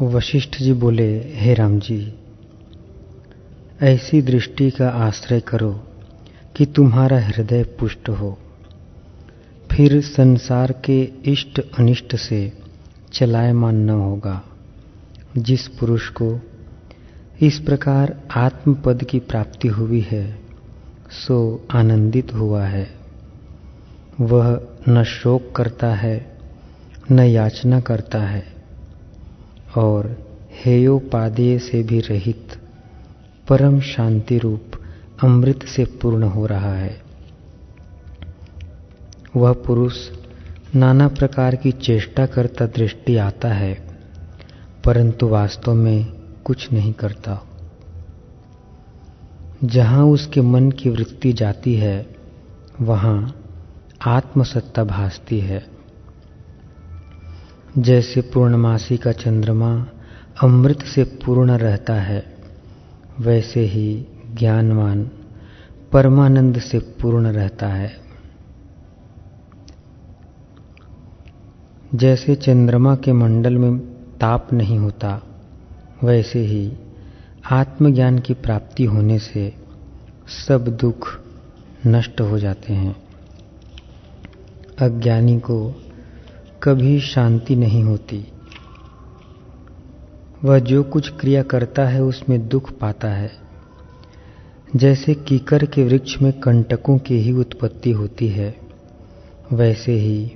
वशिष्ठ जी बोले, हे राम जी, ऐसी दृष्टि का आश्रय करो कि तुम्हारा हृदय पुष्ट हो। फिर संसार के इष्ट अनिष्ट से चलायमान न होगा। जिस पुरुष को इस प्रकार आत्मपद की प्राप्ति हुई है, सो आनंदित हुआ है। वह न शोक करता है, न याचना करता है। और हेयोपादेय से भी रहित परम शांति रूप अमृत से पूर्ण हो रहा है। वह पुरुष नाना प्रकार की चेष्टा करता दृष्टि आता है, परंतु वास्तव में कुछ नहीं करता। जहाँ उसके मन की वृत्ति जाती है, वहाँ आत्मसत्ता भासती है। जैसे पूर्णमासी का चंद्रमा अमृत से पूर्ण रहता है, वैसे ही ज्ञानवान परमानंद से पूर्ण रहता है। जैसे चंद्रमा के मंडल में ताप नहीं होता, वैसे ही आत्मज्ञान की प्राप्ति होने से सब दुख नष्ट हो जाते हैं। अज्ञानी को कभी शांति नहीं होती। वह जो कुछ क्रिया करता है, उसमें दुख पाता है। जैसे कीकर के वृक्ष में कंटकों की ही उत्पत्ति होती है, वैसे ही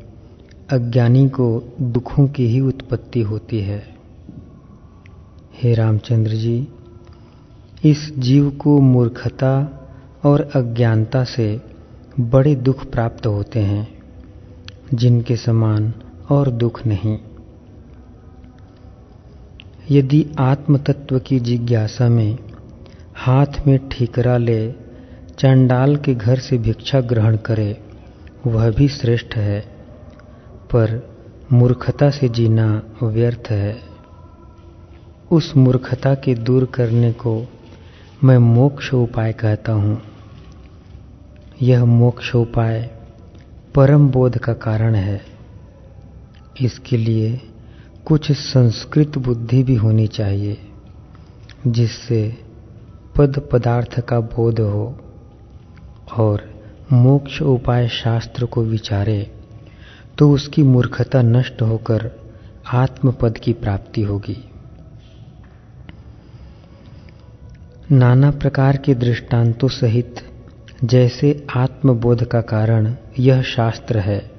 अज्ञानी को दुखों की ही उत्पत्ति होती है। हे रामचंद्र जी, इस जीव को मूर्खता और अज्ञानता से बड़े दुख प्राप्त होते हैं, जिनके समान और दुख नहीं। यदि आत्म तत्व की जिज्ञासा में हाथ में ठीकरा ले, चंडाल के घर से भिक्षा ग्रहण करे, वह भी श्रेष्ठ है। पर मूर्खता से जीना व्यर्थ है। उस मूर्खता के दूर करने को मैं मोक्ष उपाय कहता हूँ। यह मोक्ष उपाय परम बोध का कारण है। इसके लिए कुछ संस्कृत बुद्धि भी होनी चाहिए, जिससे पद पदार्थ का बोध हो और मोक्ष उपाय शास्त्र को विचारे तो उसकी मूर्खता नष्ट होकर आत्मपद की प्राप्ति होगी। नाना प्रकार के दृष्टांतों सहित जैसे आत्मबोध का कारण यह शास्त्र है।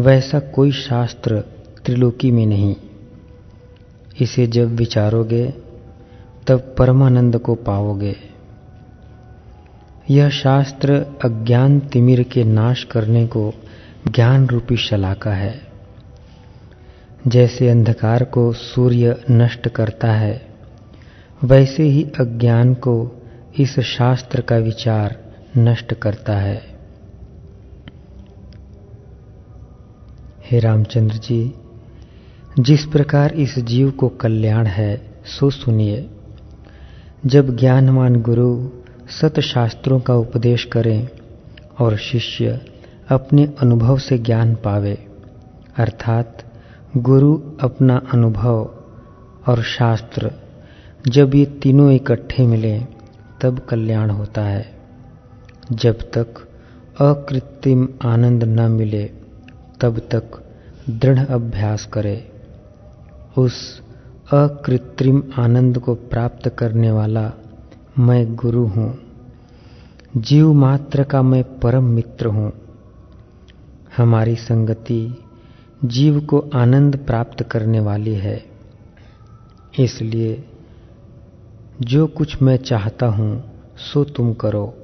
वैसा कोई शास्त्र त्रिलोकी में नहीं। इसे जब विचारोगे, तब परमानंद को पाओगे। यह शास्त्र अज्ञान तिमिर के नाश करने को ज्ञान रूपी शलाका है। जैसे अंधकार को सूर्य नष्ट करता है, वैसे ही अज्ञान को इस शास्त्र का विचार नष्ट करता है। हे रामचंद्र जी, जिस प्रकार इस जीव को कल्याण है, सो सुनिए। जब ज्ञानवान गुरु सत शास्त्रों का उपदेश करें और शिष्य अपने अनुभव से ज्ञान पावे, अर्थात गुरु अपना अनुभव और शास्त्र जब ये तीनों इकट्ठे मिले, तब कल्याण होता है। जब तक अकृत्रिम आनंद न मिले, तब तक दृढ़ अभ्यास करे, उस अकृत्रिम आनंद को प्राप्त करने वाला मैं गुरु हूँ। जीव मात्र का मैं परम मित्र हूँ। हमारी संगति जीव को आनंद प्राप्त करने वाली है। इसलिए जो कुछ मैं चाहता हूँ, सो तुम करो।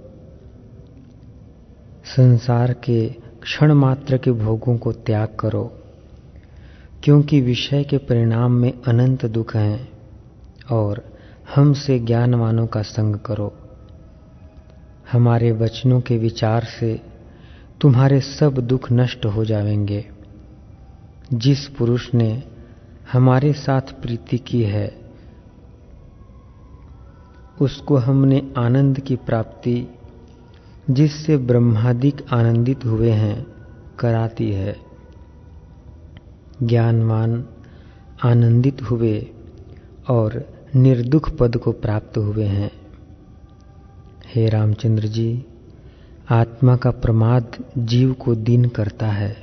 संसार के क्षण मात्र के भोगों को त्याग करो। क्योंकि विषय के परिणाम में अनंत दुख हैं और हमसे ज्ञानवानों का संग करो। हमारे वचनों के विचार से तुम्हारे सब दुख नष्ट हो जाएँगे। जिस पुरुष ने हमारे साथ प्रीति की है, उसको हमने आनंद की प्राप्ति, जिससे ब्रह्मादिक आनंदित हुए हैं, कराती है। ज्ञानवान, आनंदित हुए और निर्दुख पद को प्राप्त हुए हैं। हे रामचंद्र जी, आत्मा का प्रमाद जीव को दीन करता है।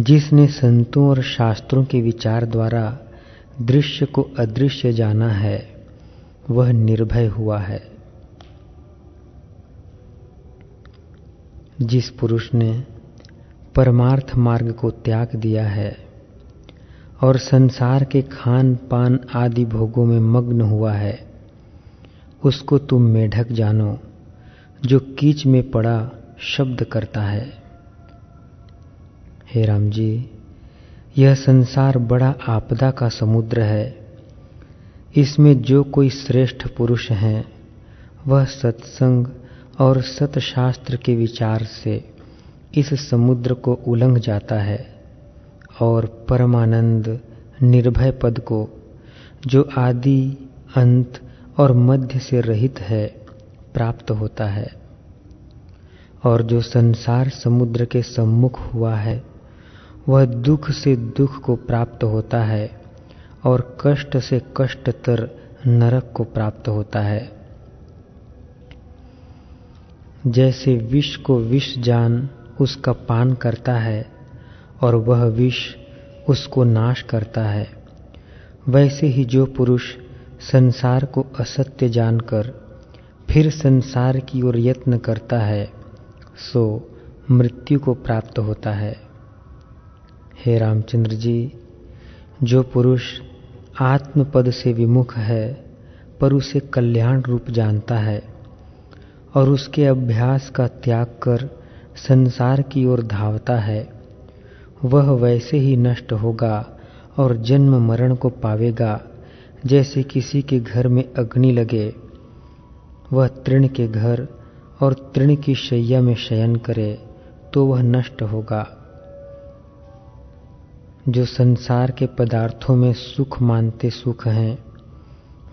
जिसने संतों और शास्त्रों के विचार द्वारा दृश्य को अदृश्य जाना है, वह निर्भय हुआ है। जिस पुरुष ने परमार्थ मार्ग को त्याग दिया है और संसार के खान पान आदि भोगों में मग्न हुआ है। उसको तुम मेढक जानो, जो कीच में पड़ा शब्द करता है। हे राम जी, यह संसार बड़ा आपदा का समुद्र है। इसमें जो कोई श्रेष्ठ पुरुष हैं, वह सत्संग और सतशास्त्र के विचार से इस समुद्र को उलंघ जाता है और परमानंद निर्भय पद को, जो आदि, अंत और मध्य से रहित है, प्राप्त होता है। और जो संसार समुद्र के सम्मुख हुआ है, वह दुख से दुख को प्राप्त होता है और कष्ट से कष्टतर नरक को प्राप्त होता है। जैसे विष को विष जान उसका पान करता है और वह विष उसको नाश करता है। वैसे ही जो पुरुष संसार को असत्य जानकर फिर संसार की ओर यत्न करता है, सो मृत्यु को प्राप्त होता है। हे रामचंद्र जी, जो पुरुष आत्मपद से विमुख है, पर उसे कल्याण रूप जानता है, और उसके अभ्यास का त्याग कर संसार की ओर धावता है, वह वैसे ही नष्ट होगा और जन्म मरण को पावेगा, जैसे किसी के घर में अग्नि लगे। वह तृण के घर और तृण की शैया में शयन करे तो वह नष्ट होगा। जो संसार के पदार्थों में सुख मानते सुख हैं,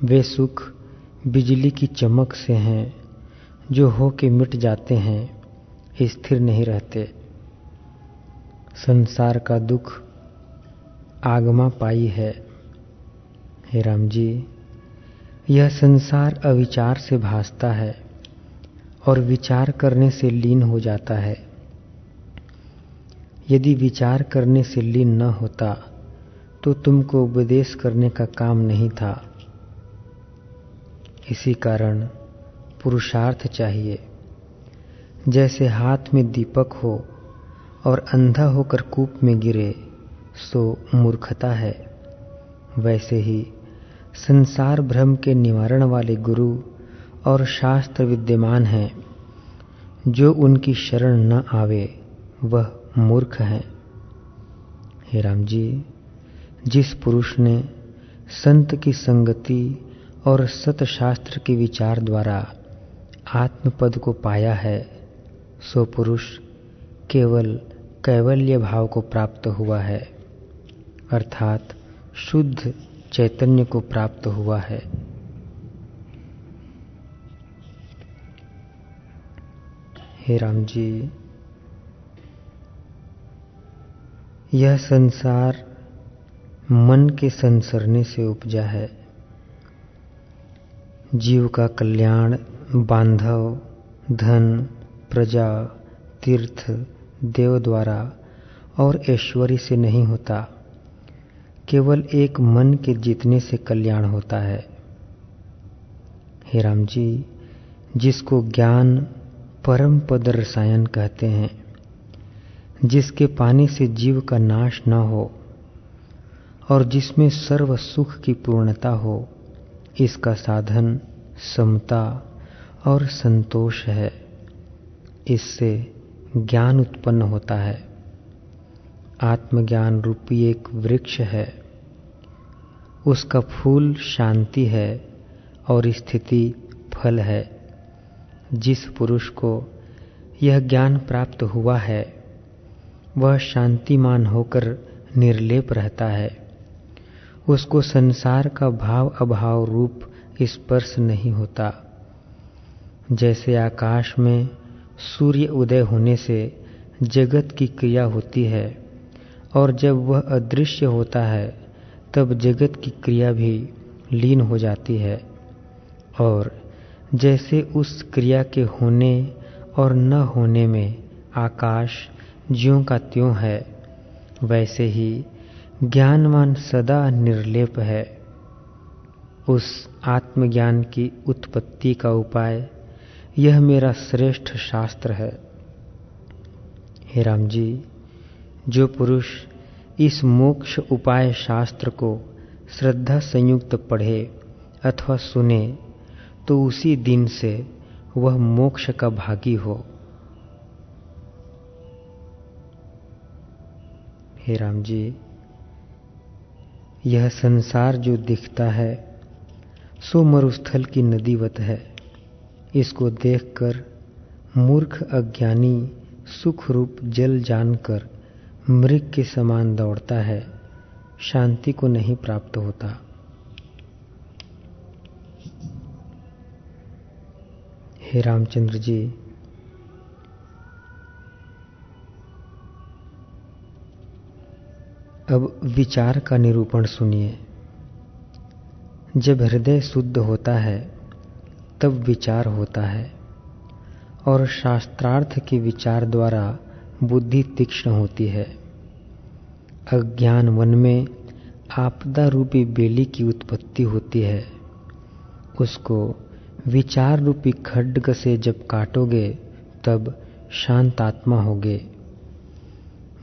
वे सुख बिजली की चमक से हैं, जो हो के मिट जाते हैं। स्थिर नहीं रहते। संसार का दुख आगमा पाई है। हे राम जी यह संसार अविचार से भासता है और विचार करने से लीन हो जाता है। यदि विचार करने से लीन न होता तो तुमको उपदेश करने का काम नहीं था। इसी कारण पुरुषार्थ चाहिए। जैसे हाथ में दीपक हो और अंधा होकर कूप में गिरे, सो मूर्खता है। वैसे ही संसार भ्रम के निवारण वाले गुरु और शास्त्र विद्यमान हैं। जो उनकी शरण न आवे, वह मूर्ख है। हे राम जी, जिस पुरुष ने संत की संगति और सतशास्त्र के विचार द्वारा आत्मपद को पाया है सो पुरुष केवल कैवल्य भाव को प्राप्त हुआ है, अर्थात शुद्ध चैतन्य को प्राप्त हुआ है। हे राम जी यह संसार मन के संसरने से उपजा है। जीव का कल्याण, बांधव, धन प्रजा, तीर्थ, देव द्वारा और ऐश्वर्य से नहीं होता। केवल एक मन के जीतने से कल्याण होता है। हे राम जी जिसको ज्ञान परम पद रसायन कहते हैं, जिसके पानी से जीव का नाश न हो और जिसमें सर्व सुख की पूर्णता हो, इसका साधन समता और संतोष है। इससे ज्ञान उत्पन्न होता है। आत्मज्ञान रूपी एक वृक्ष है। उसका फूल शांति है और स्थिति फल है। जिस पुरुष को यह ज्ञान प्राप्त हुआ है, वह शांतिमान होकर निर्लेप रहता है। उसको संसार का भाव अभाव रूप स्पर्श नहीं होता। जैसे आकाश में सूर्य उदय होने से जगत की क्रिया होती है, और जब वह अदृश्य होता है, तब जगत की क्रिया भी लीन हो जाती है। और जैसे उस क्रिया के होने और न होने में आकाश ज्यों का त्यों है, वैसे ही ज्ञानवान सदा निर्लेप है। उस आत्मज्ञान की उत्पत्ति का उपाय यह मेरा श्रेष्ठ शास्त्र है। हे राम जी जो पुरुष इस मोक्ष उपाय शास्त्र को श्रद्धा संयुक्त पढ़े अथवा सुने तो उसी दिन से वह मोक्ष का भागी हो। हे राम जी यह संसार जो दिखता है, सो मरुस्थल की नदीवत है। इसको देखकर मूर्ख, अज्ञानी सुख रूप जल जानकर मृग के समान दौड़ता है, शांति को नहीं प्राप्त होता। हे रामचंद्र जी, अब विचार का निरूपण सुनिए। जब हृदय शुद्ध होता है तब विचार होता है और शास्त्रार्थ के विचार द्वारा बुद्धि तीक्ष्ण होती है। अज्ञान वन में आपदा रूपी बेली की उत्पत्ति होती है। उसको विचार रूपी खड्ग से जब काटोगे, तब शांत आत्मा होगे।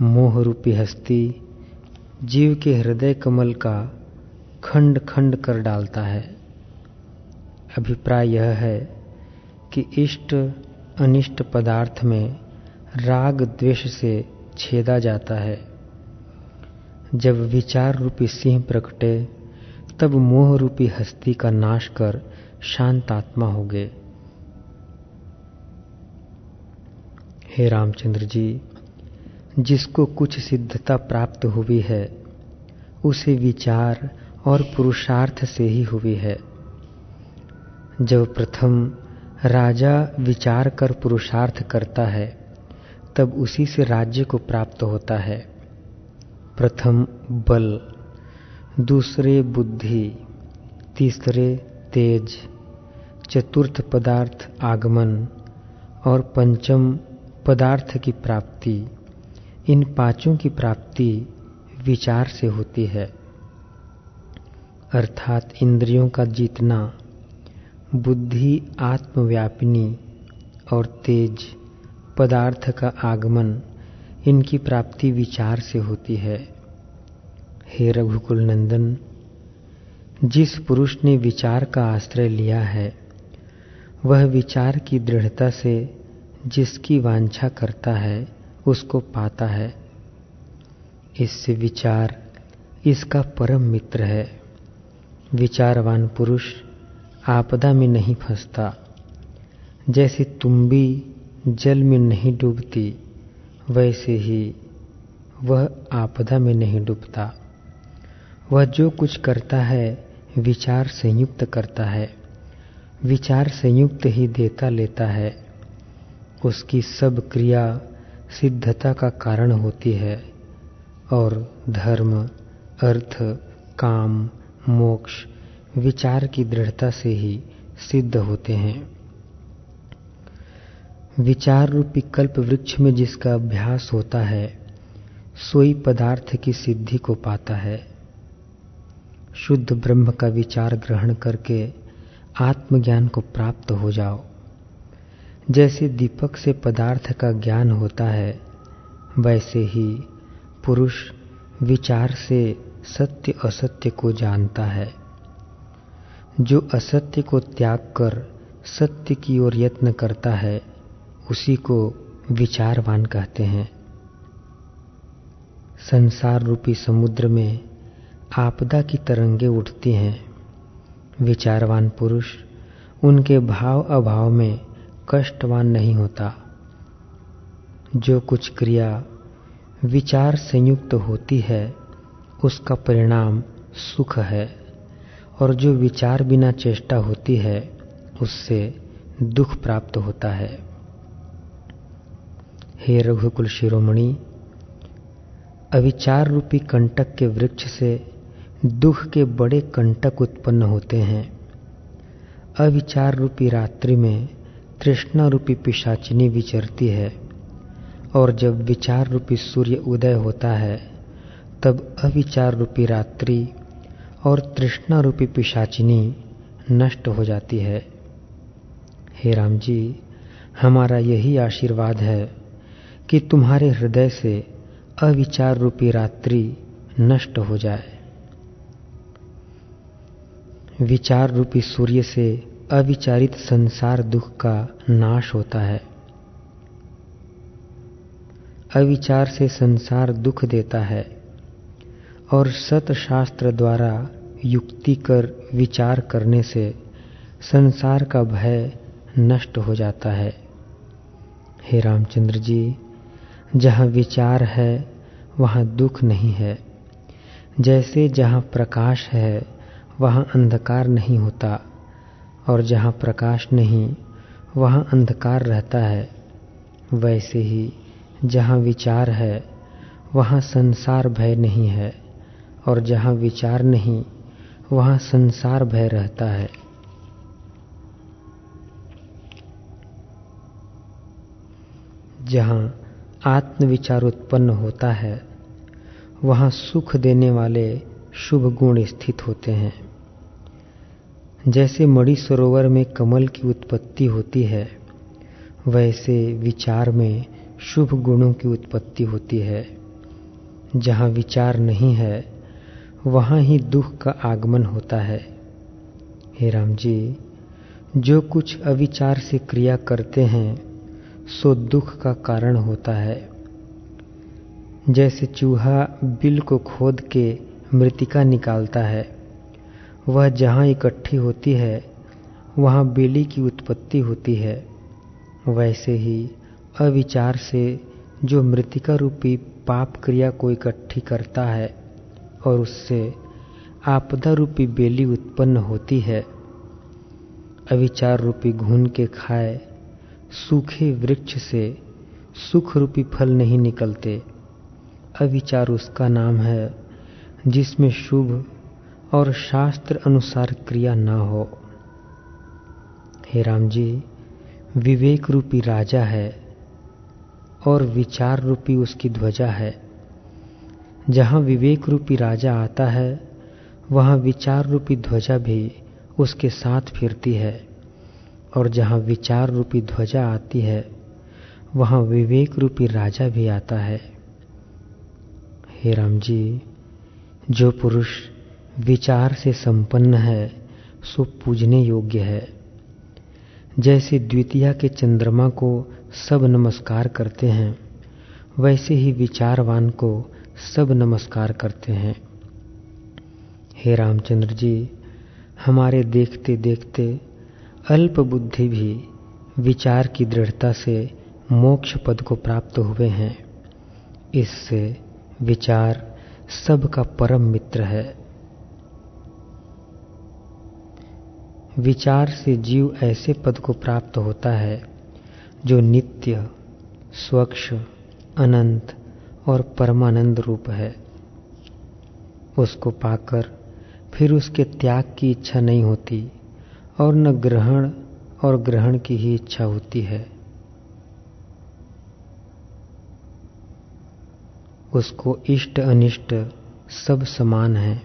मोह रूपी हस्ती जीव के हृदय कमल का खंड खंड कर डालता है। अभिप्राय यह है कि इष्ट अनिष्ट पदार्थ में राग द्वेष से छेदा जाता है। जब विचार रूपी सिंह प्रकटे, तब मोह रूपी हस्ती का नाश कर शांत आत्मा हो गए। हे रामचंद्र जी, जिसको कुछ सिद्धता प्राप्त हुई है, उसे विचार और पुरुषार्थ से ही हुई है। जब प्रथम राजा विचार कर पुरुषार्थ करता है, तब उसी से राज्य को प्राप्त होता है। प्रथम बल, दूसरे बुद्धि, तीसरे तेज, चतुर्थ पदार्थ आगमन और पंचम पदार्थ की प्राप्ति। इन पाँचों की प्राप्ति विचार से होती है। अर्थात इंद्रियों का जीतना। बुद्धि, आत्मव्यापिनी और तेज पदार्थ का आगमन इनकी प्राप्ति विचार से होती है। हे रघुकुल नंदन, जिस पुरुष ने विचार का आश्रय लिया है, वह विचार की दृढ़ता से जिसकी वांछा करता है, उसको पाता है। इससे विचार इसका परम मित्र है। विचारवान पुरुष आपदा में नहीं फंसता। जैसे तुम्बी जल में नहीं डूबती, वैसे ही वह आपदा में नहीं डूबता। वह जो कुछ करता है, विचार संयुक्त करता है। विचार संयुक्त ही देता लेता है। उसकी सब क्रिया सिद्धता का कारण होती है और धर्म, अर्थ, काम, मोक्ष विचार की दृढ़ता से ही सिद्ध होते हैं। विचार रूपी कल्प वृक्ष में जिसका अभ्यास होता है, सोई पदार्थ की सिद्धि को पाता है। शुद्ध ब्रह्म का विचार ग्रहण करके आत्मज्ञान को प्राप्त हो जाओ। जैसे दीपक से पदार्थ का ज्ञान होता है, वैसे ही पुरुष विचार से सत्य असत्य को जानता है। जो असत्य को त्याग कर सत्य की ओर यत्न करता है, उसी को विचारवान कहते हैं। संसार रूपी समुद्र में आपदा की तरंगे उठती हैं। विचारवान पुरुष उनके भाव अभाव में कष्टवान नहीं होता। जो कुछ क्रिया विचार संयुक्त होती है, उसका परिणाम सुख है। और जो विचार बिना चेष्टा होती है, उससे दुख प्राप्त होता है। हे रघुकुल शिरोमणि, अविचार रूपी कंटक के वृक्ष से दुख के बड़े कंटक उत्पन्न होते हैं। अविचार रूपी रात्रि में तृष्णा रूपी पिशाचिनी विचरती है और जब विचार रूपी सूर्य उदय होता है, तब अविचार रूपी रात्रि और तृष्णा रूपी पिशाचिनी नष्ट हो जाती है। हे राम जी हमारा यही आशीर्वाद है कि तुम्हारे हृदय से अविचार रूपी रात्रि नष्ट हो जाए। विचार रूपी सूर्य से अविचारित संसार दुख का नाश होता है। अविचार से संसार दुख देता है। और सत शास्त्र द्वारा युक्ति कर विचार करने से संसार का भय नष्ट हो जाता है। हे रामचंद्र जी, जहाँ विचार है, वहाँ दुख नहीं है। जैसे जहाँ प्रकाश है, वहाँ अंधकार नहीं होता। और जहाँ प्रकाश नहीं, वहाँ अंधकार रहता है। वैसे ही जहाँ विचार है, वहाँ संसार भय नहीं है। और जहाँ विचार नहीं, वहाँ संसार भय रहता है। जहाँ आत्मविचार उत्पन्न होता है, वहाँ सुख देने वाले शुभ गुण स्थित होते हैं। जैसे मणि सरोवर में कमल की उत्पत्ति होती है, वैसे विचार में शुभ गुणों की उत्पत्ति होती है। जहाँ विचार नहीं है वहाँ ही दुख का आगमन होता है। हे राम जी जो कुछ अविचार से क्रिया करते हैं, सो दुख का कारण होता है। जैसे चूहा बिल को खोद के मृतिका निकालता है, वह जहाँ इकट्ठी होती है, वहाँ बेली की उत्पत्ति होती है। वैसे ही अविचार से जो मृतिका रूपी पाप क्रिया को इकट्ठी करता है और उससे आपदा रूपी बेली उत्पन्न होती है। अविचार रूपी घून के खाए सूखे वृक्ष से सुख रूपी फल नहीं निकलते। अविचार उसका नाम है, जिसमें शुभ और शास्त्र अनुसार क्रिया न हो। हे राम जी विवेक रूपी राजा है और विचार रूपी उसकी ध्वजा है। जहाँ विवेक रूपी राजा आता है, वहाँ विचार रूपी ध्वजा भी उसके साथ फिरती है। और जहाँ विचार रूपी ध्वजा आती है, वहाँ विवेक रूपी राजा भी आता है। हे राम जी जो पुरुष विचार से संपन्न है, सो पूजने योग्य है। जैसे द्वितीया के चंद्रमा को सब नमस्कार करते हैं, वैसे ही विचारवान को सब नमस्कार करते हैं। हे रामचंद्र जी, हमारे देखते देखते अल्प बुद्धि भी विचार की दृढ़ता से मोक्ष पद को प्राप्त हुए हैं। इससे विचार सबका परम मित्र है। विचार से जीव ऐसे पद को प्राप्त होता है जो नित्य, स्वच्छ, अनंत और परमानंद रूप है। उसको पाकर फिर उसके त्याग की इच्छा नहीं होती और न ग्रहण और ग्रहण की ही इच्छा होती है। उसको इष्ट अनिष्ट सब समान है।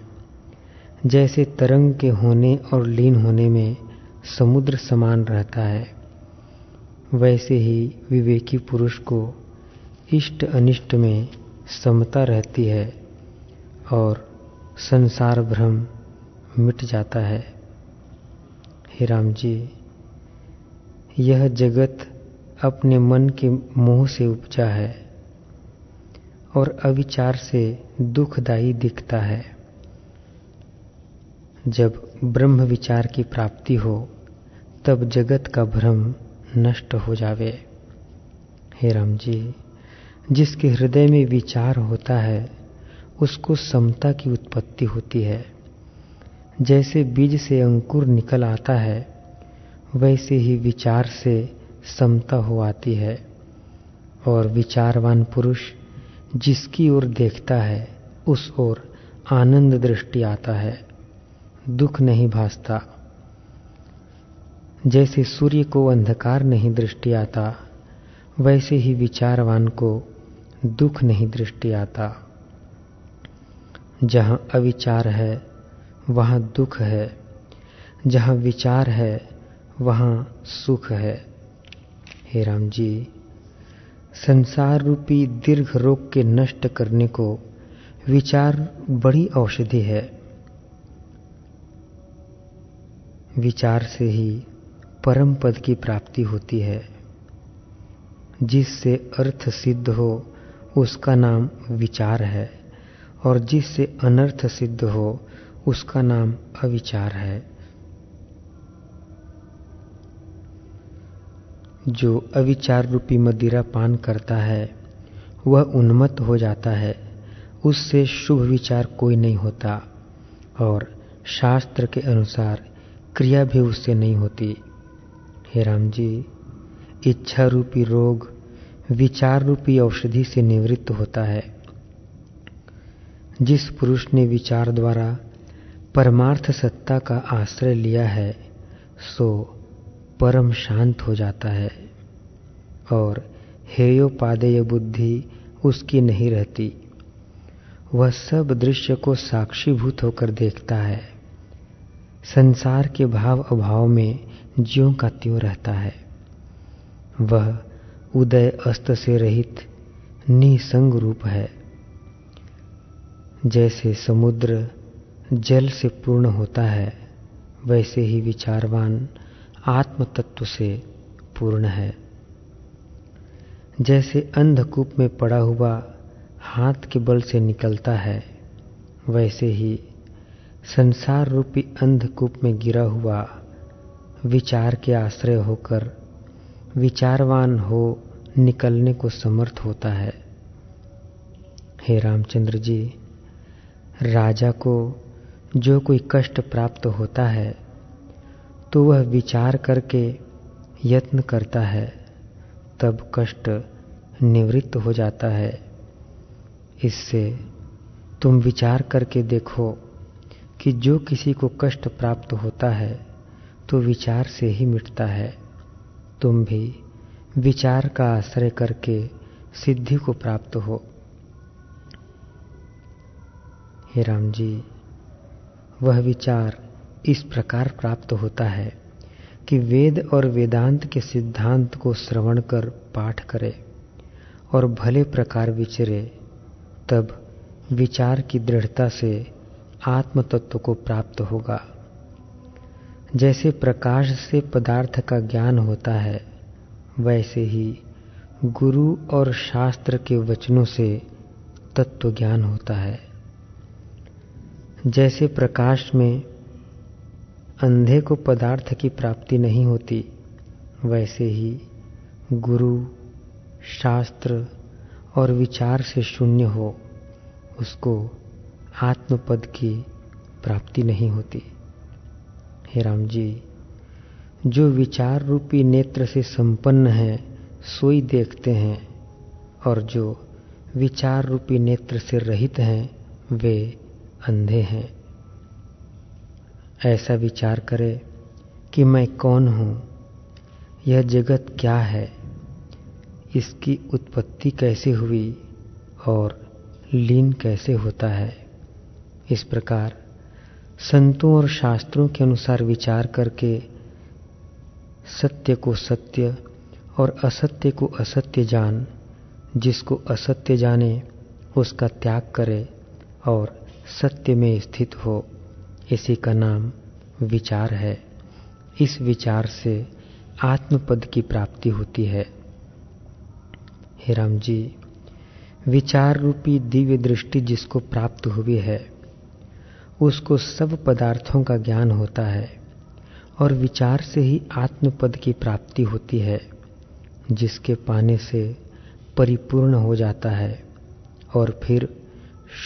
जैसे तरंग के होने और लीन होने में समुद्र समान रहता है, वैसे ही विवेकी पुरुष को इष्ट अनिष्ट में समता रहती है और संसार भ्रम मिट जाता है। हे राम जी, यह जगत अपने मन के मोह से उपजा है और अविचार से दुखदायी दिखता है। जब ब्रह्म विचार की प्राप्ति हो, तब जगत का भ्रम नष्ट हो जावे। हे राम जी जिसके हृदय में विचार होता है, उसको समता की उत्पत्ति होती है। जैसे बीज से अंकुर निकल आता है, वैसे ही विचार से समता हो आती है। और विचारवान पुरुष जिसकी ओर देखता है, उस ओर आनंद दृष्टि आता है, दुख नहीं भासता। जैसे सूर्य को अंधकार नहीं दृष्टि आता, वैसे ही विचारवान को दुख नहीं दृष्टि आता। जहाँ अविचार है, वहाँ दुख है। जहाँ विचार है, वहाँ सुख है। हे राम जी, संसार रूपी दीर्घ रोग के नष्ट करने को विचार बड़ी औषधि है। विचार से ही परम पद की प्राप्ति होती है, जिससे अर्थ सिद्ध हो उसका नाम विचार है, और जिससे अनर्थ सिद्ध हो, उसका नाम अविचार है। जो अविचार रूपी मदिरा पान करता है, वह उन्मत्त हो जाता है। उससे शुभ विचार कोई नहीं होता, और शास्त्र के अनुसार क्रिया भी उससे नहीं होती। हे राम जी, इच्छा रूपी रोग विचार रूपी औषधि से निवृत्त होता है। जिस पुरुष ने विचार द्वारा परमार्थ सत्ता का आश्रय लिया है, सो परम शांत हो जाता है और हेयोपादेय बुद्धि उसकी नहीं रहती। वह सब दृश्य को साक्षीभूत होकर देखता है। संसार के भाव अभाव में ज्यों का त्यों रहता है। वह उदय अस्त से रहित निसंग रूप है। जैसे समुद्र जल से पूर्ण होता है, वैसे ही विचारवान आत्म तत्व से पूर्ण है। जैसे अंधकूप में पड़ा हुआ हाथ के बल से निकलता है, वैसे ही संसार रूपी अंधकूप में गिरा हुआ विचार के आश्रय होकर विचारवान हो, निकलने को समर्थ होता है। हे रामचंद्र जी, राजा को जो कोई कष्ट प्राप्त होता है तो वह विचार करके यत्न करता है। तब कष्ट निवृत्त हो जाता है। इससे तुम विचार करके देखो कि जो किसी को कष्ट प्राप्त होता है तो विचार से ही मिटता है। तुम भी विचार का आश्रय करके सिद्धि को प्राप्त हो। हे राम जी, वह विचार इस प्रकार प्राप्त होता है कि वेद और वेदांत के सिद्धांत को श्रवण कर पाठ करे और भले प्रकार विचरे, तब विचार की दृढ़ता से आत्म तत्व को प्राप्त होगा। जैसे प्रकाश से पदार्थ का ज्ञान होता है, वैसे ही गुरु और शास्त्र के वचनों से तत्व ज्ञान होता है। जैसे प्रकाश में अंधे को पदार्थ की प्राप्ति नहीं होती, वैसे ही गुरु, शास्त्र और विचार से शून्य हो, उसको आत्मपद की प्राप्ति नहीं होती। हे राम जी, जो विचार रूपी नेत्र से संपन्न है, सोई देखते हैं, और जो विचार रूपी नेत्र से रहित हैं, वे अंधे हैं। ऐसा विचार करे कि मैं कौन हूँ, यह जगत क्या है, इसकी उत्पत्ति कैसे हुई, और लीन कैसे होता है। इस प्रकार संतों और शास्त्रों के अनुसार विचार करके सत्य को सत्य और असत्य को असत्य जान, जिसको असत्य जाने उसका त्याग करे और सत्य में स्थित हो। इसी का नाम विचार है। इस विचार से आत्मपद की प्राप्ति होती है। हे राम जी, विचार रूपी दिव्य दृष्टि जिसको प्राप्त हुई है उसको सब पदार्थों का ज्ञान होता है और विचार से ही आत्मपद की प्राप्ति होती है, जिसके पाने से परिपूर्ण हो जाता है और फिर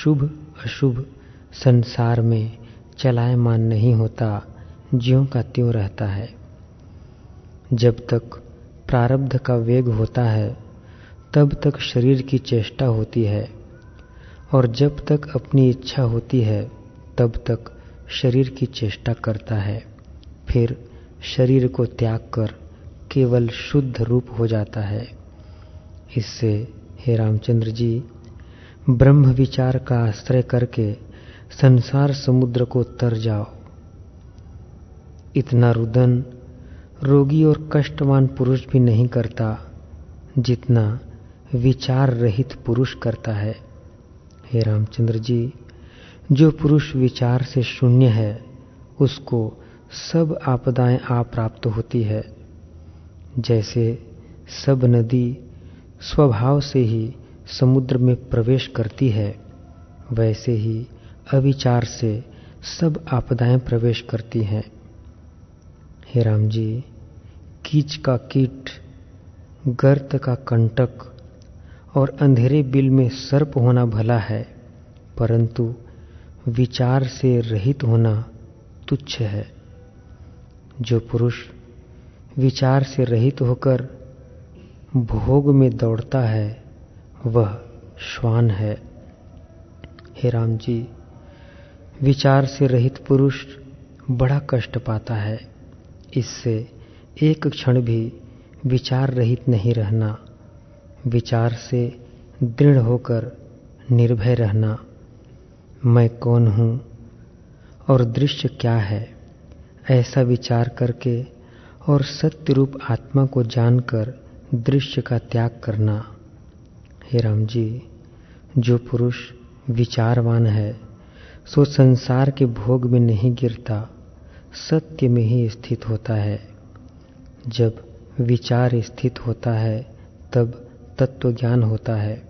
शुभ, अशुभ संसार में चलायमान नहीं होता, ज्यों का त्यों रहता है। जब तक प्रारब्ध का वेग होता है, तब तक शरीर की चेष्टा होती है और जब तक अपनी इच्छा होती है तब तक शरीर की चेष्टा करता है। फिर शरीर को त्याग कर केवल शुद्ध रूप हो जाता है। इससे हे रामचंद्र जी, ब्रह्म विचार का आश्रय करके संसार समुद्र को तर जाओ। इतना रुदन रोगी और कष्टवान पुरुष भी नहीं करता जितना विचार रहित पुरुष करता है। हे रामचंद्र जी जो पुरुष विचार से शून्य है, उसको सब आपदाएँ आ प्राप्त होती है। जैसे सब नदी स्वभाव से ही समुद्र में प्रवेश करती है, वैसे ही अविचार से सब आपदाएँ प्रवेश करती हैं। हे राम जी, कीच का कीट, गर्त का कंटक और अंधेरे बिल में सर्प होना भला है, परंतु विचार से रहित होना तुच्छ है। जो पुरुष विचार से रहित होकर भोग में दौड़ता है, वह श्वान है। हे राम जी, विचार से रहित पुरुष बड़ा कष्ट पाता है। इससे एक क्षण भी विचार रहित नहीं रहना, विचार से दृढ़ होकर निर्भय रहना। मैं कौन हूँ? और दृश्य क्या है? ऐसा विचार करके और सत्य रूप आत्मा को जानकर दृश्य का त्याग करना। हे राम जी, जो पुरुष विचारवान है, सो संसार के भोग में नहीं गिरता, सत्य में ही स्थित होता है। जब विचार स्थित होता है, तब तत्व ज्ञान होता है।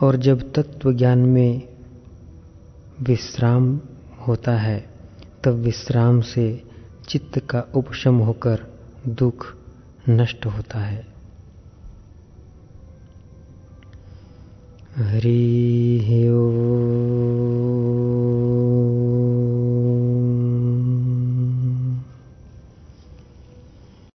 और जब तत्व ज्ञान में विश्राम होता है, तब विश्राम से चित्त का उपशम होकर दुख नष्ट होता है। हरि